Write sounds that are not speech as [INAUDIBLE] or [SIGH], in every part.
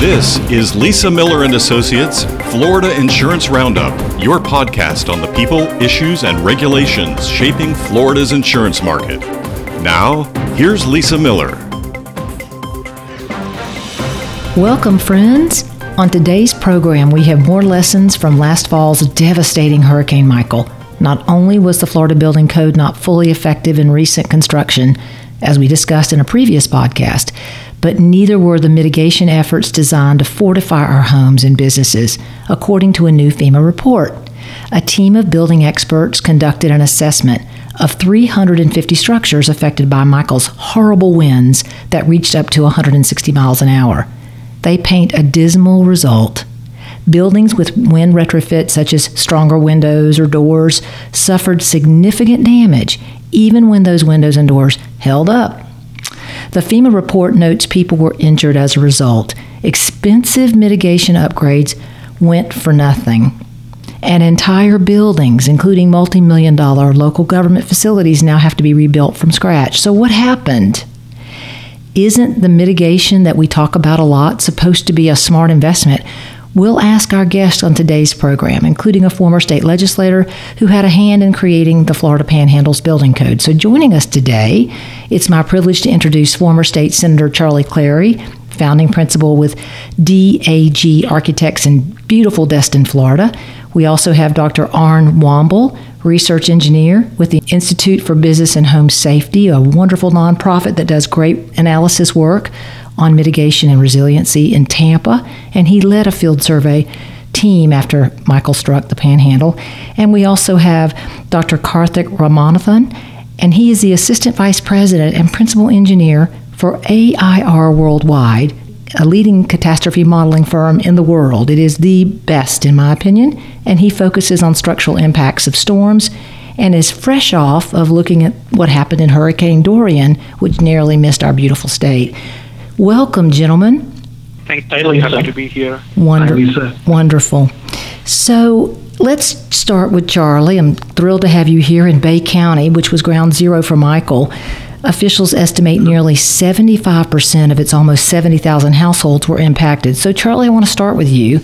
This is Lisa Miller and Associates Florida Insurance Roundup, your podcast on the people, issues, and regulations shaping Florida's insurance market. Now, here's Lisa Miller. Welcome, friends. On today's program, we have more lessons from last fall's devastating Hurricane Michael. Not only was the Florida Building Code not fully effective in recent construction, as we discussed in a previous podcast, but neither were the mitigation efforts designed to fortify our homes and businesses, according to a new FEMA report. A team of building experts conducted an assessment of 350 structures affected by Michael's horrible winds that reached up to 160 miles an hour. They paint a dismal result. Buildings with wind retrofits, such as stronger windows or doors, suffered significant damage, even when those windows and doors held up. The FEMA report notes people were injured as a result. Expensive mitigation upgrades went for nothing. And entire buildings, including multi million dollar local government facilities, now have to be rebuilt from scratch. So, what happened? Isn't the mitigation that we talk about a lot supposed to be a smart investment? We'll ask our guests on today's program, including a former state legislator who had a hand in creating the Florida Panhandles Building Code. So, joining us today, it's my privilege to introduce former State Senator Charlie Clary, founding principal with DAG Architects in beautiful Destin, Florida. We also have Dr. Arn Womble, research engineer with the Institute for Business and Home Safety, a wonderful nonprofit that does great analysis work on mitigation and resiliency in Tampa, and he led a field survey team after Michael struck the panhandle. And we also have Dr. Karthik Ramanathan, and he is the assistant vice president and principal engineer for AIR Worldwide, a leading catastrophe modeling firm in the world. It is the best, in my opinion, and he focuses on structural impacts of storms and is fresh off of looking at what happened in Hurricane Dorian, which nearly missed our beautiful state. Welcome, gentlemen. Thank you. Happy to be here. Wonder- wonderful. So let's start with Charlie. I'm thrilled to have you here in Bay County, which was ground zero for Michael. Officials estimate nearly 75% of its almost 70,000 households were impacted. So, Charlie, I want to start with you.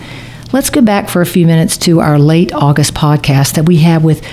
Let's go back for a few minutes to our late August podcast that we had with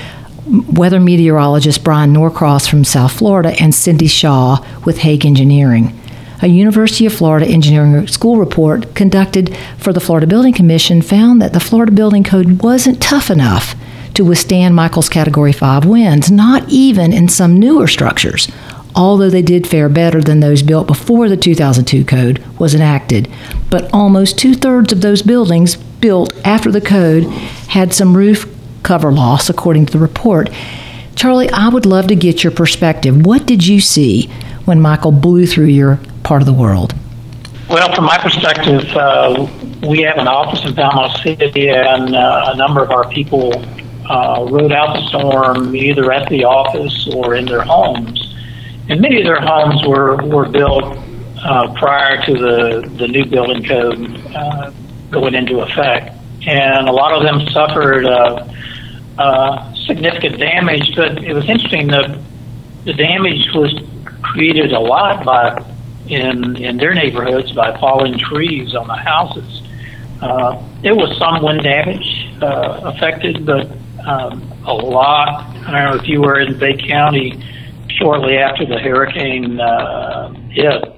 weather meteorologist Brian Norcross from South Florida and Cindy Shaw with Haag Engineering a University of Florida Engineering School report conducted for the Florida Building Commission found that the Florida Building Code wasn't tough enough to withstand Michael's Category 5 winds, not even in some newer structures, although they did fare better than those built before the 2002 code was enacted. But almost two thirds of those buildings built after the code had some roof cover loss, according to the report. Charlie, I would love to get your perspective. What did you see when Michael blew through your part of the world? Well, from my perspective, uh, we have an office in Panama City, and uh, a number of our people uh, rode out the storm either at the office or in their homes. And many of their homes were, were built uh, prior to the, the new building code uh, going into effect. And a lot of them suffered uh, significant damage, but it was interesting that the damage was created a lot by in in their neighborhoods by falling trees on the houses. Uh, there was some wind damage uh, affected, but um, a lot. I don't know if you were in Bay County shortly after the hurricane uh, hit.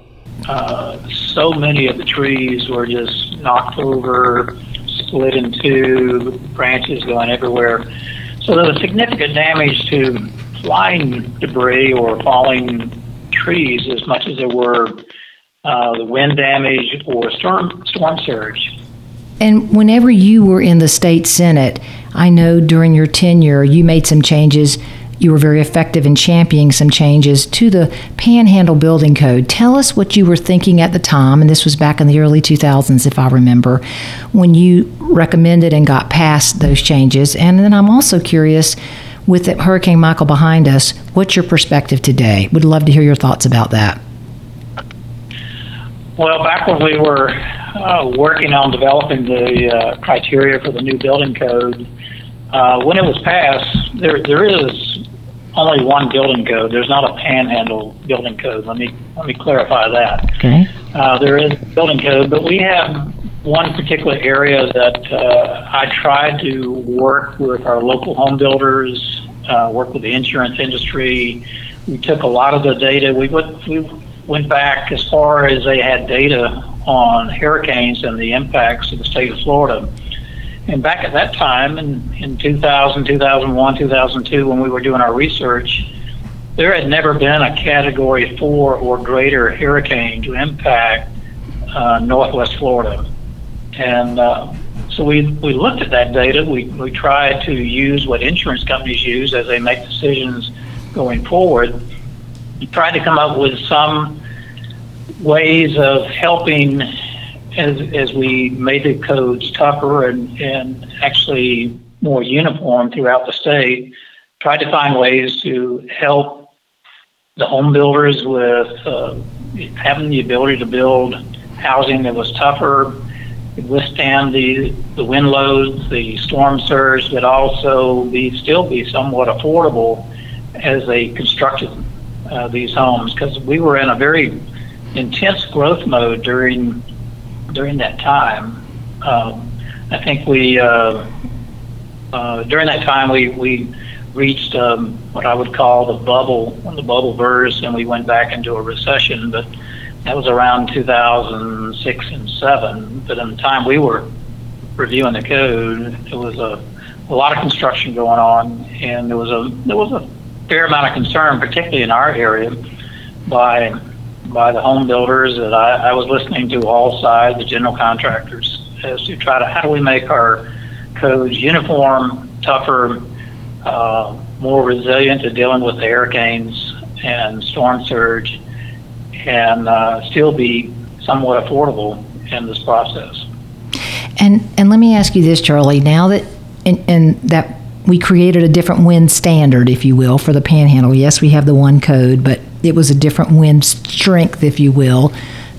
Uh, so many of the trees were just knocked over, split in two, branches going everywhere. So there was significant damage to flying debris or falling trees as much as there were uh, the wind damage or storm storm surge. And whenever you were in the state senate, I know during your tenure you made some changes. You were very effective in championing some changes to the Panhandle Building Code. Tell us what you were thinking at the time, and this was back in the early 2000s, if I remember, when you recommended and got past those changes. And then I'm also curious with Hurricane Michael behind us, what's your perspective today? Would love to hear your thoughts about that. Well, back when we were uh, working on developing the uh, criteria for the new building code, uh, when it was passed, there there is only one building code. There's not a panhandle building code. Let me let me clarify that. Okay. Uh, there is a building code, but we have one particular area that uh, I tried to work with our local home builders, uh, work with the insurance industry. We took a lot of the data. We went, we went back as far as they had data on hurricanes and the impacts of the state of Florida. And back at that time, in, in 2000, 2001, 2002, when we were doing our research, there had never been a Category 4 or greater hurricane to impact uh, Northwest Florida. And uh, so we, we looked at that data. We, we tried to use what insurance companies use as they make decisions going forward. Tried to come up with some ways of helping as, as we made the codes tougher and, and actually more uniform throughout the state. Tried to find ways to help the home builders with uh, having the ability to build housing that was tougher, withstand the, the wind loads, the storm surge, but also be still be somewhat affordable as they constructed uh, these homes because we were in a very intense growth mode during during that time. Um, I think we uh, uh, during that time we we reached um, what I would call the bubble when the bubble burst and we went back into a recession, but that was around 2006 and 7. But in the time we were reviewing the code, there was a, a lot of construction going on, and there was a there was a fair amount of concern, particularly in our area, by by the home builders that I, I was listening to all sides, the general contractors, as to try to how do we make our codes uniform, tougher, uh, more resilient to dealing with the hurricanes and storm surge, and uh, still be somewhat affordable in this process. And and let me ask you this, Charlie. Now that and, and that we created a different wind standard, if you will, for the Panhandle. Yes, we have the one code, but it was a different wind strength, if you will,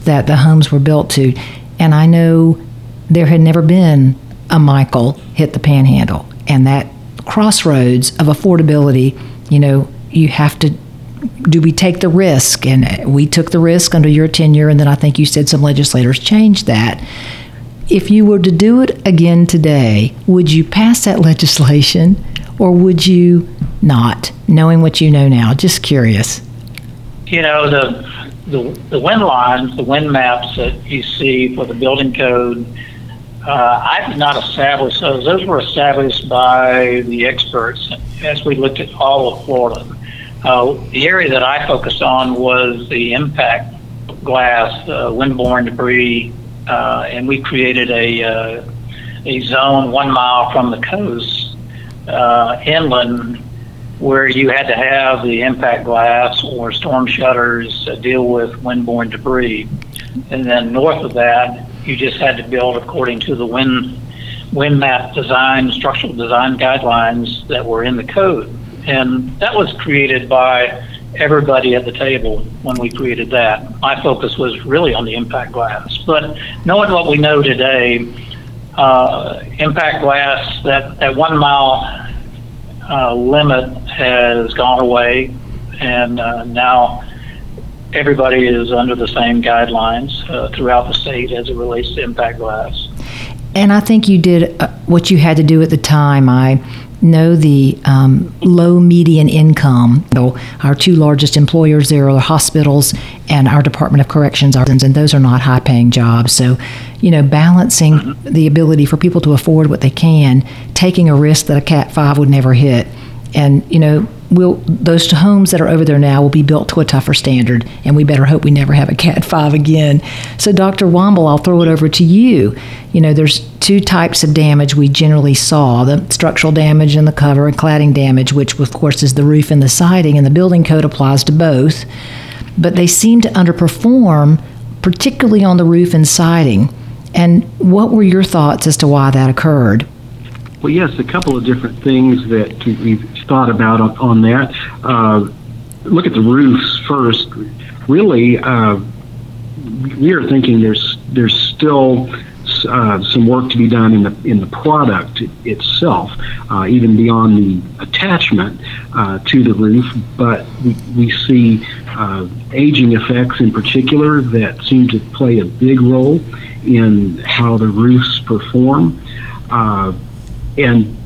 that the homes were built to. And I know there had never been a Michael hit the Panhandle, and that crossroads of affordability. You know, you have to do we take the risk? And we took the risk under your tenure, and then I think you said some legislators changed that. If you were to do it again today, would you pass that legislation or would you not, knowing what you know now? Just curious. You know, the, the, the wind lines, the wind maps that you see for the building code, uh, I did not establish those. Those were established by the experts as we looked at all of Florida. Uh, the area that I focused on was the impact glass, uh, windborne debris, uh, and we created a uh, a zone one mile from the coast uh, inland where you had to have the impact glass or storm shutters to deal with windborne debris, and then north of that you just had to build according to the wind wind map design, structural design guidelines that were in the code. And that was created by everybody at the table when we created that. My focus was really on the impact glass. But knowing what we know today, uh, impact glass, that, that one mile uh, limit has gone away, and uh, now everybody is under the same guidelines uh, throughout the state as it relates to impact glass. And I think you did uh, what you had to do at the time. I know the um, low median income. Our two largest employers there are hospitals and our Department of Corrections, and those are not high paying jobs. So, you know, balancing the ability for people to afford what they can, taking a risk that a Cat 5 would never hit. And, you know, will those homes that are over there now will be built to a tougher standard, and we better hope we never have a Cat [LAUGHS] 5 again. So, Dr. Womble, I'll throw it over to you. You know, there's two types of damage we generally saw the structural damage and the cover and cladding damage, which, of course, is the roof and the siding, and the building code applies to both. But they seem to underperform, particularly on the roof and siding. And what were your thoughts as to why that occurred? Well, yes, a couple of different things that we've thought about on, on that. Uh, look at the roofs first. Really, uh, we are thinking there's there's still uh, some work to be done in the in the product itself, uh, even beyond the attachment uh, to the roof. But we, we see uh, aging effects in particular that seem to play a big role in how the roofs perform, uh, and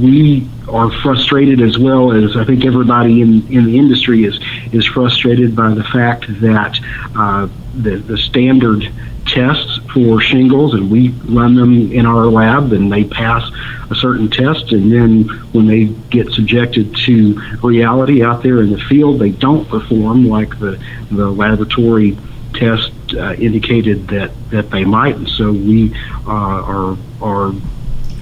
we are frustrated as well as I think everybody in, in the industry is is frustrated by the fact that uh, the the standard tests for shingles and we run them in our lab and they pass a certain test and then when they get subjected to reality out there in the field they don't perform like the the laboratory test uh, indicated that that they might. And so we uh, are are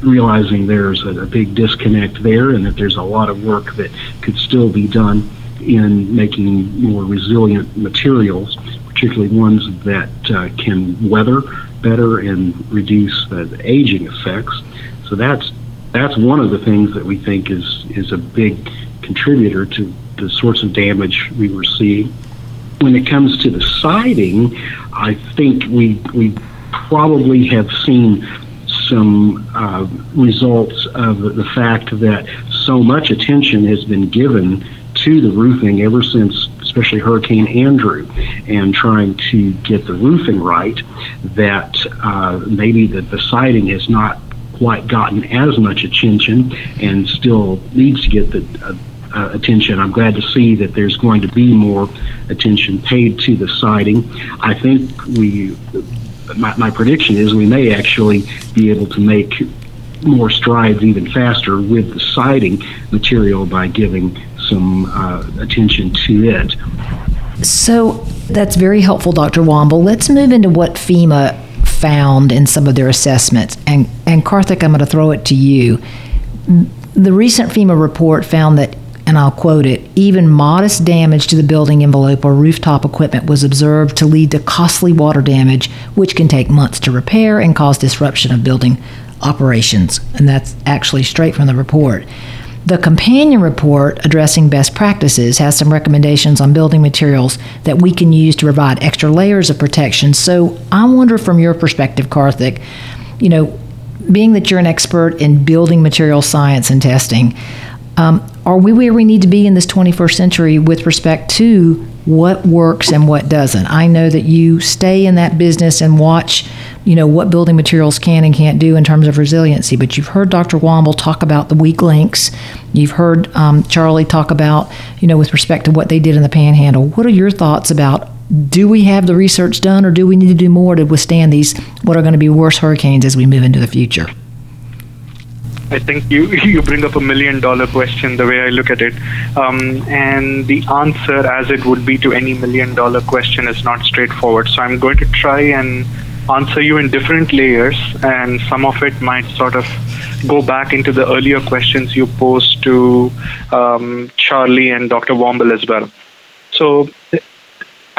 realizing there's a, a big disconnect there and that there's a lot of work that could still be done in making more resilient materials, particularly ones that uh, can weather better and reduce the aging effects. So that's that's one of the things that we think is is a big contributor to the sorts of damage we were seeing. When it comes to the siding, I think we we probably have seen some uh, results of the fact that so much attention has been given to the roofing ever since, especially Hurricane Andrew, and trying to get the roofing right, that uh, maybe the, the siding has not quite gotten as much attention and still needs to get the uh, uh, attention. I'm glad to see that there's going to be more attention paid to the siding. I think we my, my prediction is we may actually be able to make more strides even faster with the siding material by giving some uh, attention to it. So that's very helpful, Dr. Womble. Let's move into what FEMA found in some of their assessments. And, and Karthik, I'm going to throw it to you. The recent FEMA report found that and I'll quote it even modest damage to the building envelope or rooftop equipment was observed to lead to costly water damage, which can take months to repair and cause disruption of building operations. And that's actually straight from the report. The companion report addressing best practices has some recommendations on building materials that we can use to provide extra layers of protection. So I wonder, from your perspective, Karthik, you know, being that you're an expert in building material science and testing, um, are we where we need to be in this 21st century with respect to what works and what doesn't? I know that you stay in that business and watch, you know, what building materials can and can't do in terms of resiliency. But you've heard Dr. Womble talk about the weak links. You've heard um, Charlie talk about, you know, with respect to what they did in the Panhandle. What are your thoughts about? Do we have the research done, or do we need to do more to withstand these what are going to be worse hurricanes as we move into the future? I think you [LAUGHS] you bring up a million dollar question the way I look at it, um, and the answer, as it would be to any million dollar question, is not straightforward. So I'm going to try and answer you in different layers, and some of it might sort of go back into the earlier questions you posed to um, Charlie and Dr. Womble as well. So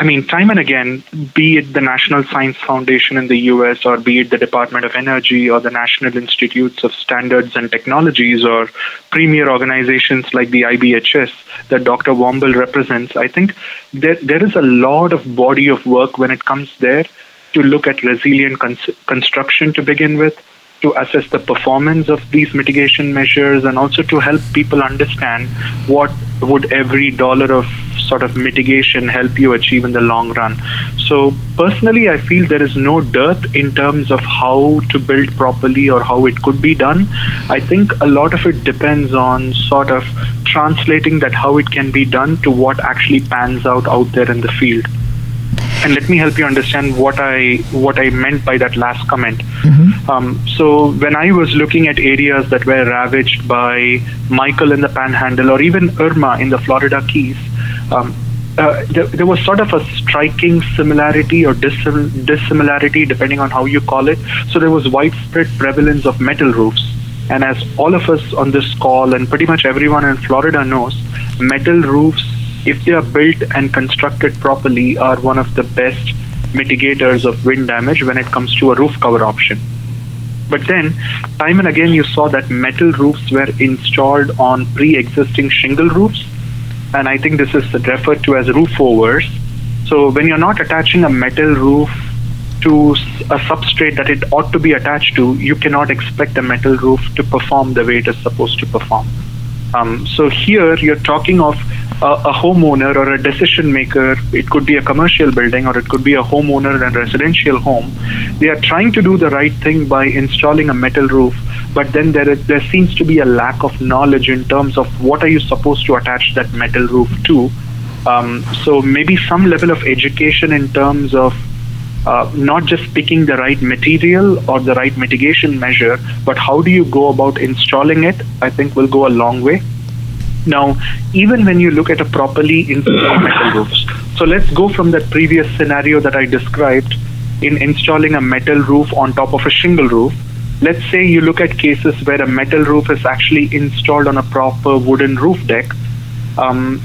I mean, time and again, be it the National Science Foundation in the US or be it the Department of Energy or the National Institutes of Standards and Technologies or premier organizations like the IBHS that Dr. Womble represents, I think there, there is a lot of body of work when it comes there to look at resilient cons- construction to begin with, to assess the performance of these mitigation measures and also to help people understand what would every dollar of sort of mitigation help you achieve in the long run. So personally I feel there is no dearth in terms of how to build properly or how it could be done. I think a lot of it depends on sort of translating that how it can be done to what actually pans out out there in the field and let me help you understand what I what I meant by that last comment. Mm-hmm. Um, so when I was looking at areas that were ravaged by Michael in the Panhandle or even Irma in the Florida Keys, um, uh, there, there, was sort of a striking similarity or dissim- dissimilarity, depending on how you call it. So there was widespread prevalence of metal roofs. And as all of us on this call and pretty much everyone in Florida knows, metal roofs if they are built and constructed properly, are one of the best mitigators of wind damage when it comes to a roof cover option. But then, time and again, you saw that metal roofs were installed on pre existing shingle roofs, and I think this is referred to as roof overs. So, when you're not attaching a metal roof to a substrate that it ought to be attached to, you cannot expect a metal roof to perform the way it is supposed to perform. Um, so here you're talking of a, a, homeowner or a decision maker. It could be a commercial building or it could be a homeowner in a residential home. They are trying to do the right thing by installing a metal roof, but then there is there seems to be a lack of knowledge in terms of what are you supposed to attach that metal roof to. Um, so maybe some level of education in terms of uh, not just picking the right material or the right mitigation measure, but how do you go about installing it, I think will go a long way. Now, even when you look at a properly installed [COUGHS] metal roof, so let's go from that previous scenario that I described in installing a metal roof on top of a shingle roof. Let's say you look at cases where a metal roof is actually installed on a proper wooden roof deck. Um,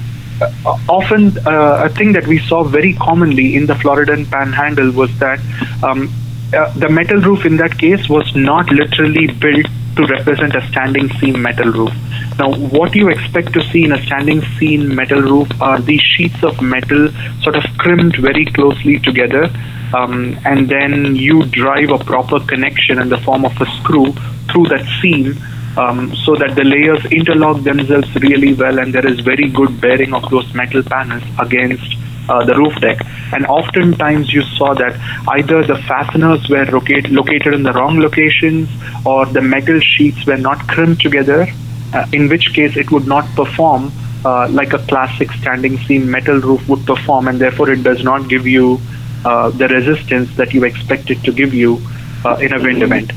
often uh, a thing that we saw very commonly in the Floridan Panhandle was that um, uh, the metal roof in that case was not literally built to represent a standing seam metal roof. Now, what you expect to see in a standing seam metal roof are these sheets of metal sort of crimped very closely together, um, and then you drive a proper connection in the form of a screw through that seam um, so that the layers interlock themselves really well and there is very good bearing of those metal panels against uh, the roof deck. And oftentimes you saw that either the fasteners were locate, located in the wrong locations or the metal sheets were not crimped together, uh, in which case it would not perform uh, like a classic standing seam metal roof would perform, and therefore it does not give you uh, the resistance that you expect it to give you uh, in a wind event.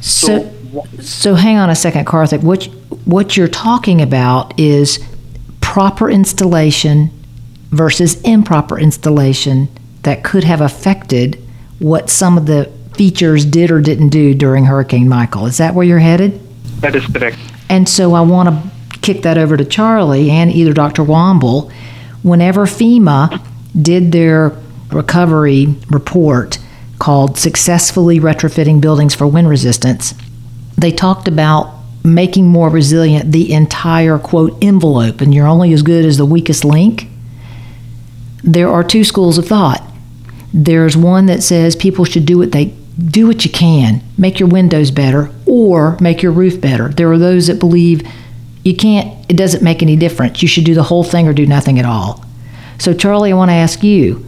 So, so so hang on a second, Karthik. What what you're talking about is proper installation versus improper installation that could have affected what some of the features did or didn't do during Hurricane Michael. Is that where you're headed? That is correct. And so I want to kick that over to Charlie and either Dr. Womble. Whenever FEMA did their recovery report called Successfully Retrofitting Buildings for Wind Resistance, they talked about making more resilient the entire quote envelope, and you're only as good as the weakest link. There are two schools of thought. There's one that says people should do what they do what you can, make your windows better, or make your roof better. There are those that believe you can't, it doesn't make any difference. You should do the whole thing or do nothing at all. So, Charlie, I want to ask you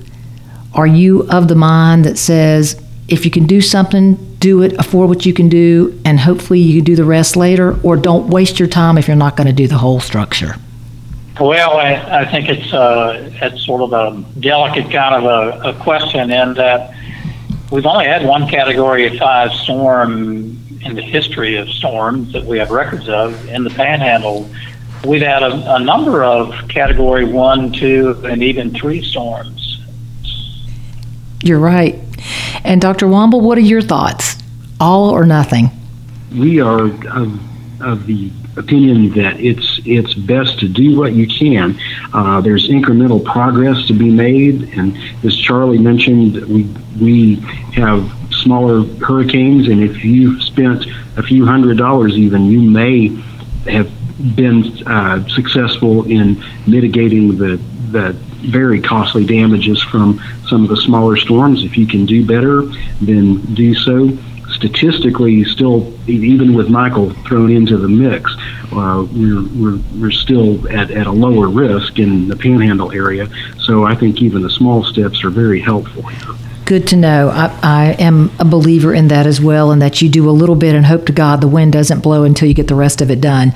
are you of the mind that says if you can do something, do it, afford what you can do, and hopefully you can do the rest later, or don't waste your time if you're not going to do the whole structure? Well, I, I think it's uh, it's sort of a delicate kind of a, a question in that we've only had one Category Five storm in the history of storms that we have records of in the Panhandle. We've had a, a number of Category One, Two, and even Three storms. You're right. And Dr. Womble, what are your thoughts? All or nothing? We are of, of the opinion that it's it's best to do what you can. Uh, there's incremental progress to be made, and as Charlie mentioned, we we have smaller hurricanes, and if you spent a few hundred dollars, even you may have been uh, successful in mitigating the the very costly damages from some of the smaller storms. If you can do better, then do so. Statistically, still, even with Michael thrown into the mix, uh, we're, we're, we're still at, at a lower risk in the panhandle area. So I think even the small steps are very helpful. Good to know. I, I am a believer in that as well, and that you do a little bit and hope to God the wind doesn't blow until you get the rest of it done.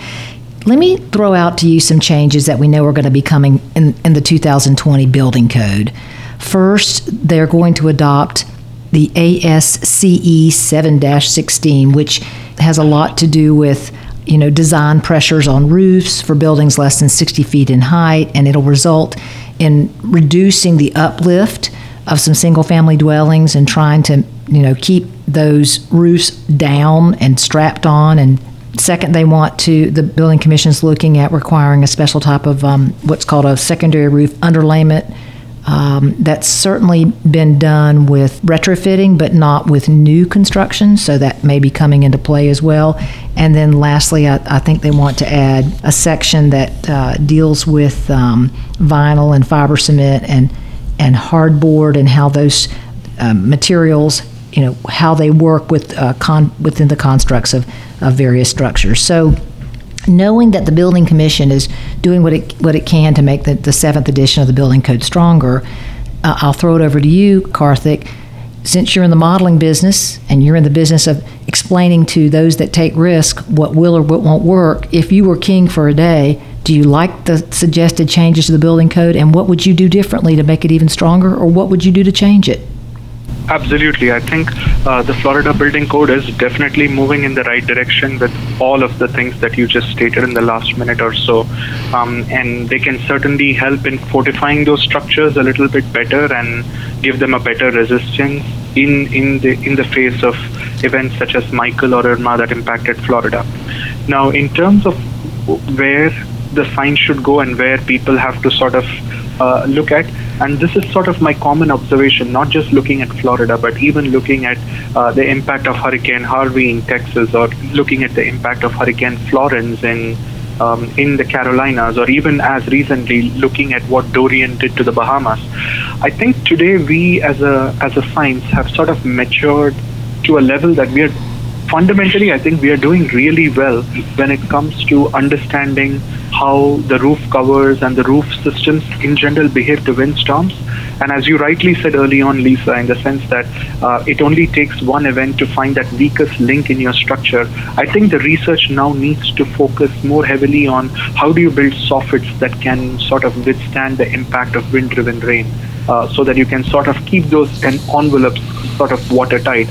Let me throw out to you some changes that we know are going to be coming in, in the 2020 building code. First, they're going to adopt the ASCE 7 16, which has a lot to do with you know design pressures on roofs for buildings less than 60 feet in height and it'll result in reducing the uplift of some single family dwellings and trying to you know keep those roofs down and strapped on and Second, they want to, the building commission's looking at requiring a special type of um, what's called a secondary roof underlayment. Um, that's certainly been done with retrofitting, but not with new construction, so that may be coming into play as well. And then lastly, I, I think they want to add a section that uh, deals with um, vinyl and fiber cement and, and hardboard and how those um, materials, you know, how they work with uh, con- within the constructs of, of various structures. So, knowing that the building commission is doing what it what it can to make the, the seventh edition of the building code stronger, uh, I'll throw it over to you, Karthik. Since you're in the modeling business and you're in the business of explaining to those that take risk what will or what won't work, if you were king for a day, do you like the suggested changes to the building code, and what would you do differently to make it even stronger, or what would you do to change it? Absolutely. I think uh, the Florida Building Code is definitely moving in the right direction with all of the things that you just stated in the last minute or so. Um, and they can certainly help in fortifying those structures a little bit better and give them a better resistance in, in, the, in the face of events such as Michael or Irma that impacted Florida. Now, in terms of where the sign should go and where people have to sort of uh, look at. And this is sort of my common observation, not just looking at Florida, but even looking at uh, the impact of Hurricane Harvey in Texas or looking at the impact of Hurricane Florence in um, in the Carolinas, or even as recently looking at what Dorian did to the Bahamas. I think today we, as a as a science, have sort of matured to a level that we are fundamentally, I think we are doing really well when it comes to understanding how the roof covers and the roof systems in general behave to windstorms. And as you rightly said early on, Lisa, in the sense that uh, it only takes one event to find that weakest link in your structure, I think the research now needs to focus more heavily on how do you build soffits that can sort of withstand the impact of wind driven rain. Uh, so that you can sort of keep those envelopes sort of watertight.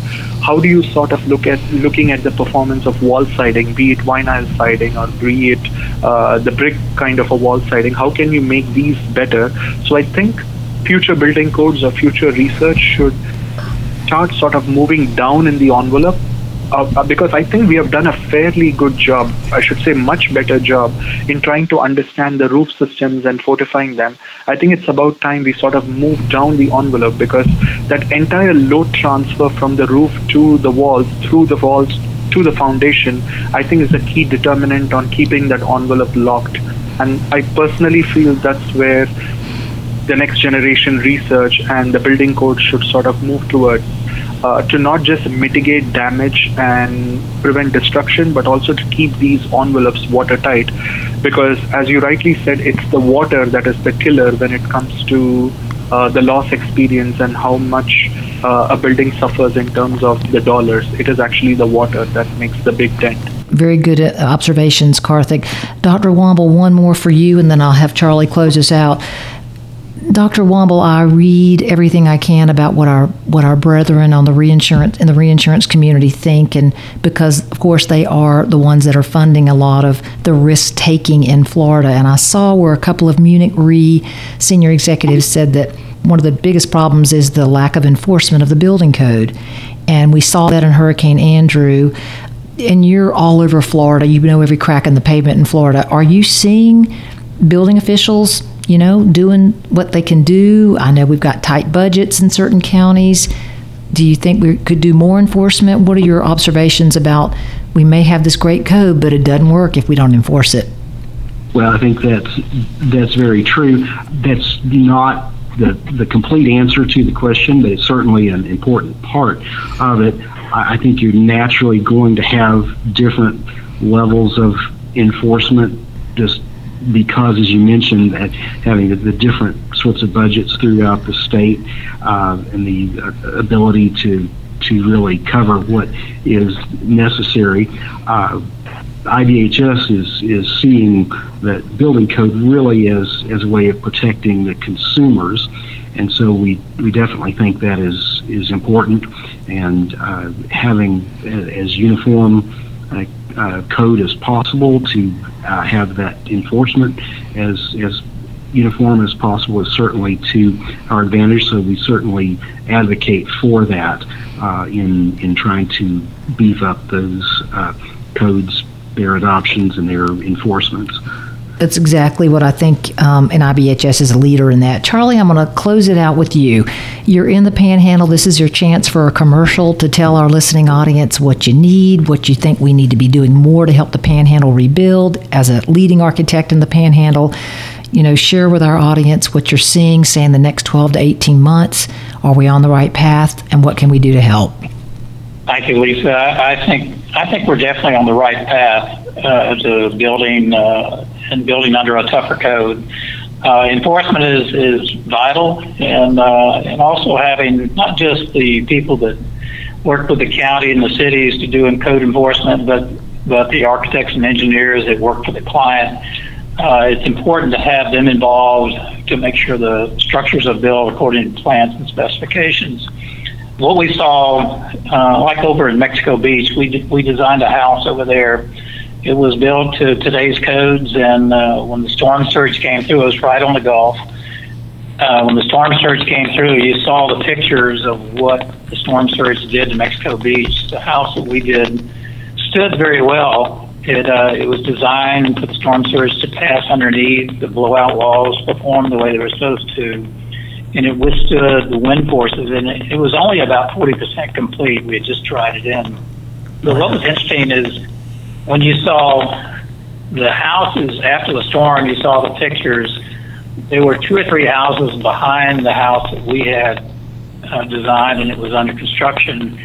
How do you sort of look at looking at the performance of wall siding, be it vinyl siding or be it uh, the brick kind of a wall siding? How can you make these better? So I think future building codes or future research should start sort of moving down in the envelope uh, uh, because I think we have done a fairly good job, I should say, much better job in trying to understand the roof systems and fortifying them. I think it's about time we sort of move down the envelope because that entire load transfer from the roof to the walls, through the walls to the foundation, I think is a key determinant on keeping that envelope locked. And I personally feel that's where the next generation research and the building code should sort of move towards uh, to not just mitigate damage and prevent destruction, but also to keep these envelopes watertight. Because, as you rightly said, it's the water that is the killer when it comes to uh, the loss experience and how much uh, a building suffers in terms of the dollars. It is actually the water that makes the big dent. Very good uh, observations, Karthik. Dr. Womble, one more for you, and then I'll have Charlie close us out. Dr. Womble, I read everything I can about what our what our brethren on the reinsurance in the reinsurance community think, and because of course they are the ones that are funding a lot of the risk taking in Florida. And I saw where a couple of Munich Re senior executives said that one of the biggest problems is the lack of enforcement of the building code, and we saw that in Hurricane Andrew. And you're all over Florida. You know every crack in the pavement in Florida. Are you seeing building officials you know, doing what they can do. I know we've got tight budgets in certain counties. Do you think we could do more enforcement? What are your observations about we may have this great code, but it doesn't work if we don't enforce it? Well, I think that's that's very true. That's not the the complete answer to the question, but it's certainly an important part of it. I think you're naturally going to have different levels of enforcement just because, as you mentioned, that having the, the, different sorts of budgets throughout the state uh, and the uh, ability to to really cover what is necessary. Uh, IBHS is is seeing that building code really as as a way of protecting the consumers, and so we we definitely think that is is important, and uh, having as uniform uh, code as possible to uh, have that enforcement as as uniform as possible is certainly to our advantage. So we certainly advocate for that uh, in in trying to beef up those uh, codes, their adoptions, and their enforcements that's exactly what I think, um, and IBHS is a leader in that. Charlie, I'm going to close it out with you. You're in the Panhandle. This is your chance for a commercial to tell our listening audience what you need, what you think we need to be doing more to help the Panhandle rebuild. As a leading architect in the Panhandle, you know, share with our audience what you're seeing, say, in the next 12 to 18 months. Are we on the right path, and what can we do to help? Thank you, Lisa. I, think I think we're definitely on the right path uh, to building uh, and building under a tougher code. Uh, enforcement is, is vital, and uh, and also having not just the people that work with the county and the cities to do code enforcement, but but the architects and engineers that work for the client. Uh, it's important to have them involved to make sure the structures are built according to plans and specifications. What we saw, uh, like over in Mexico Beach, we we designed a house over there. It was built to today's codes, and uh, when the storm surge came through, it was right on the Gulf. Uh, when the storm surge came through, you saw the pictures of what the storm surge did to Mexico Beach. The house that we did stood very well. It uh, it was designed for the storm surge to pass underneath. The blowout walls performed the way they were supposed to, and it withstood the wind forces. And it, it was only about forty percent complete. We had just tried it in. But what was interesting is when you saw the houses after the storm, you saw the pictures. There were two or three houses behind the house that we had uh, designed, and it was under construction.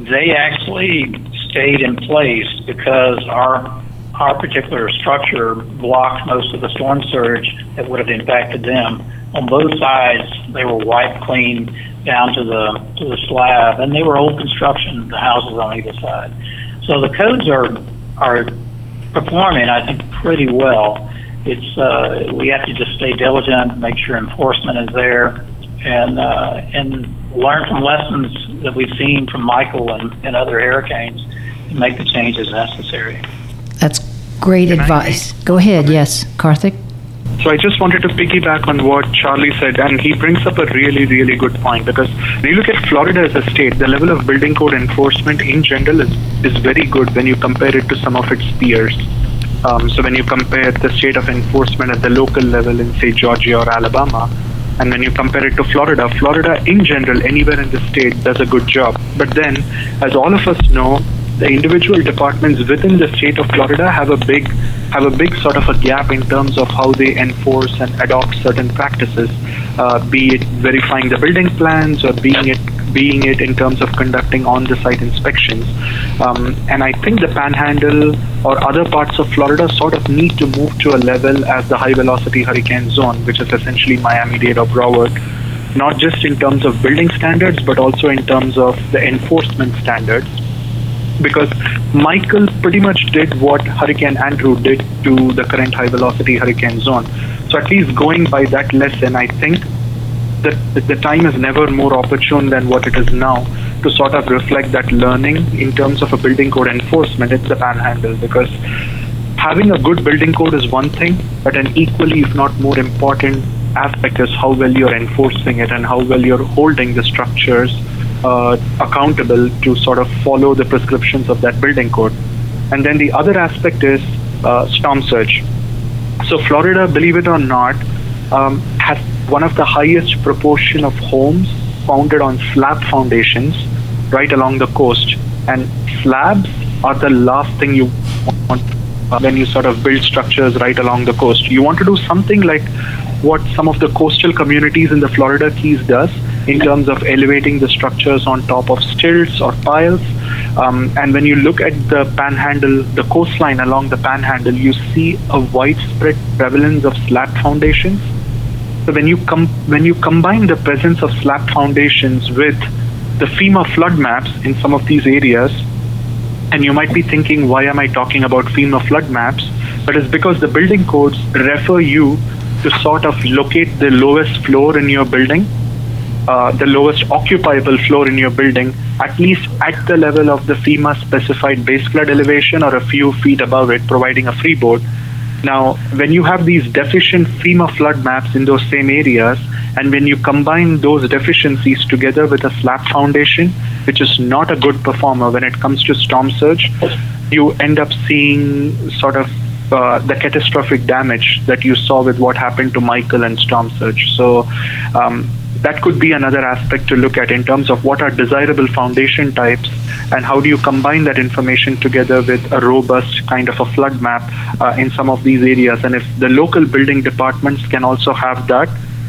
They actually stayed in place because our our particular structure blocked most of the storm surge that would have impacted them. On both sides, they were wiped clean down to the to the slab, and they were old construction. The houses on either side, so the codes are are performing, I think, pretty well. It's uh, we have to just stay diligent, make sure enforcement is there, and uh, and learn from lessons that we've seen from Michael and, and other hurricanes and make the changes necessary. That's great Can advice. Go ahead, yes, Karthik. So I just wanted to piggyback on what Charlie said, and he brings up a really, really good point because when you look at Florida as a state, the level of building code enforcement in general is, is very good when you compare it to some of its peers. Um, so when you compare the state of enforcement at the local level in, say, Georgia or Alabama, and when you compare it to Florida, Florida in general, anywhere in the state, does a good job. But then, as all of us know, the individual departments within the state of Florida have a big have a big sort of a gap in terms of how they enforce and adopt certain practices, uh, be it verifying the building plans or being it being it in terms of conducting on-the-site inspections. Um, and I think the Panhandle or other parts of Florida sort of need to move to a level as the high-velocity hurricane zone, which is essentially Miami-Dade or Broward not just in terms of building standards, but also in terms of the enforcement standards because Michael pretty much did what Hurricane Andrew did to the current high velocity hurricane zone. So at least going by that lesson, I think that the time is never more opportune than what it is now to sort of reflect that learning in terms of a building code enforcement in the panhandle because having a good building code is one thing, but an equally, if not more important aspect is how well you're enforcing it and how well you're holding the structures uh, accountable to sort of follow the prescriptions of that building code. And then the other aspect is uh, storm surge. So Florida, believe it or not, um, has one of the highest proportion of homes founded on slab foundations right along the coast. And slabs are the last thing you want uh, when you sort of build structures right along the coast. You want to do something like what some of the coastal communities in the Florida Keys does in terms of elevating the structures on top of stilts or piles. Um, and when you look at the panhandle, the coastline along the panhandle, you see a widespread prevalence of slab foundations. So when you com- when you combine the presence of slab foundations with the FEMA flood maps in some of these areas, and you might be thinking, why am I talking about FEMA flood maps? But it's because the building codes refer you to sort of locate the lowest floor in your building uh, the lowest occupiable floor in your building, at least at the level of the FEMA specified base flood elevation or a few feet above it, providing a freeboard. Now, when you have these deficient FEMA flood maps in those same areas, and when you combine those deficiencies together with a slab foundation, which is not a good performer when it comes to storm surge, you end up seeing sort of uh, the catastrophic damage that you saw with what happened to Michael and storm surge. So, um, that could be another aspect to look at in terms of what are desirable foundation types and how do you combine that information together with a robust kind of a flood map uh, in some of these areas. And if the local building departments can also have that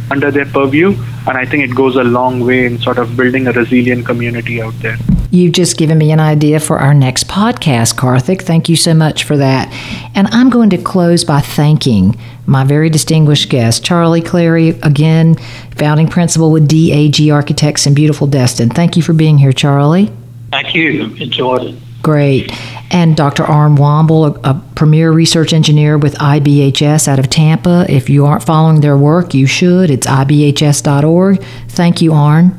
under their purview, and I think it goes a long way in sort of building a resilient community out there. You've just given me an idea for our next podcast, Karthik. Thank you so much for that. And I'm going to close by thanking my very distinguished guest, Charlie Clary, again, founding principal with DAG Architects in beautiful Destin. Thank you for being here, Charlie. Thank you. Enjoyed it. Great. And Dr. Arn Womble, a, a, premier research engineer with IBHS out of Tampa. If you aren't following their work, you should. It's ibhs.org. Thank you, Arn.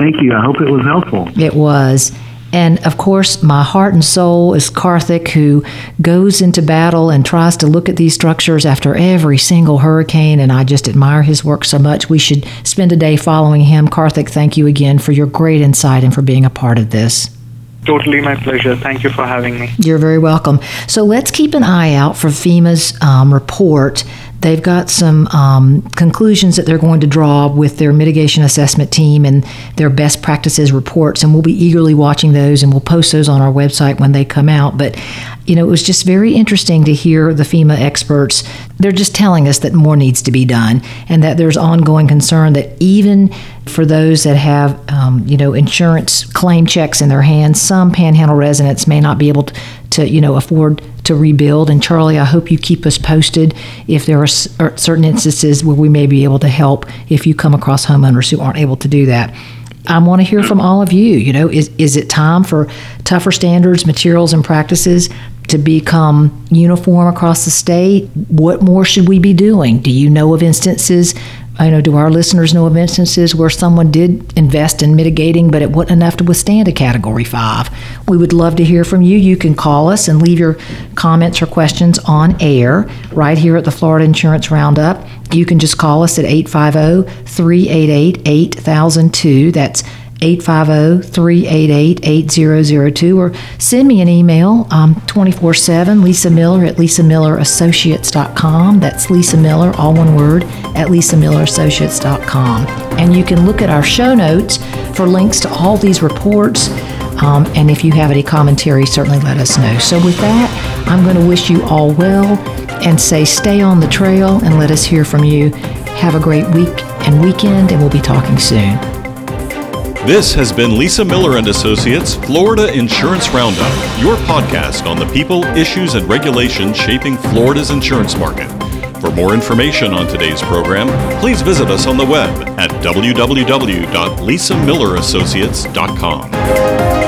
Thank you. I hope it was helpful. It was. And of course, my heart and soul is Karthik, who goes into battle and tries to look at these structures after every single hurricane. And I just admire his work so much. We should spend a day following him. Karthik, thank you again for your great insight and for being a part of this. Totally my pleasure. Thank you for having me. You're very welcome. So let's keep an eye out for FEMA's um, report They've got some um, conclusions that they're going to draw with their mitigation assessment team and their best practices reports, and we'll be eagerly watching those and we'll post those on our website when they come out. But, you know, it was just very interesting to hear the FEMA experts. They're just telling us that more needs to be done and that there's ongoing concern that even for those that have, um, you know, insurance claim checks in their hands, some panhandle residents may not be able to, to you know, afford to rebuild. And Charlie, I hope you keep us posted if there are er, certain instances where we may be able to help if you come across homeowners who aren't able to do that. I want to hear from all of you. You know, is, is it time for tougher standards, materials, and practices to become uniform across the state? What more should we be doing? Do you know of instances I know, do our listeners know of instances where someone did invest in mitigating, but it wasn't enough to withstand a Category 5? We would love to hear from you. You can call us and leave your comments or questions on air right here at the Florida Insurance Roundup. You can just call us at 850 388 8002. That's 850-388-8002 or send me an email. Um, 24-7 lisa miller at lisamillerassociates.com that's lisa miller all one word at lisamillerassociates.com and you can look at our show notes for links to all these reports. Um, and if you have any commentary certainly let us know. So with that i'm going to wish you all well and say stay on the trail and let us hear from you. Have a great week and weekend and we'll be talking soon this has been Lisa Miller and Associates Florida Insurance Roundup, your podcast on the people, issues, and regulations shaping Florida's insurance market. For more information on today's program, please visit us on the web at www.lisamillerassociates.com.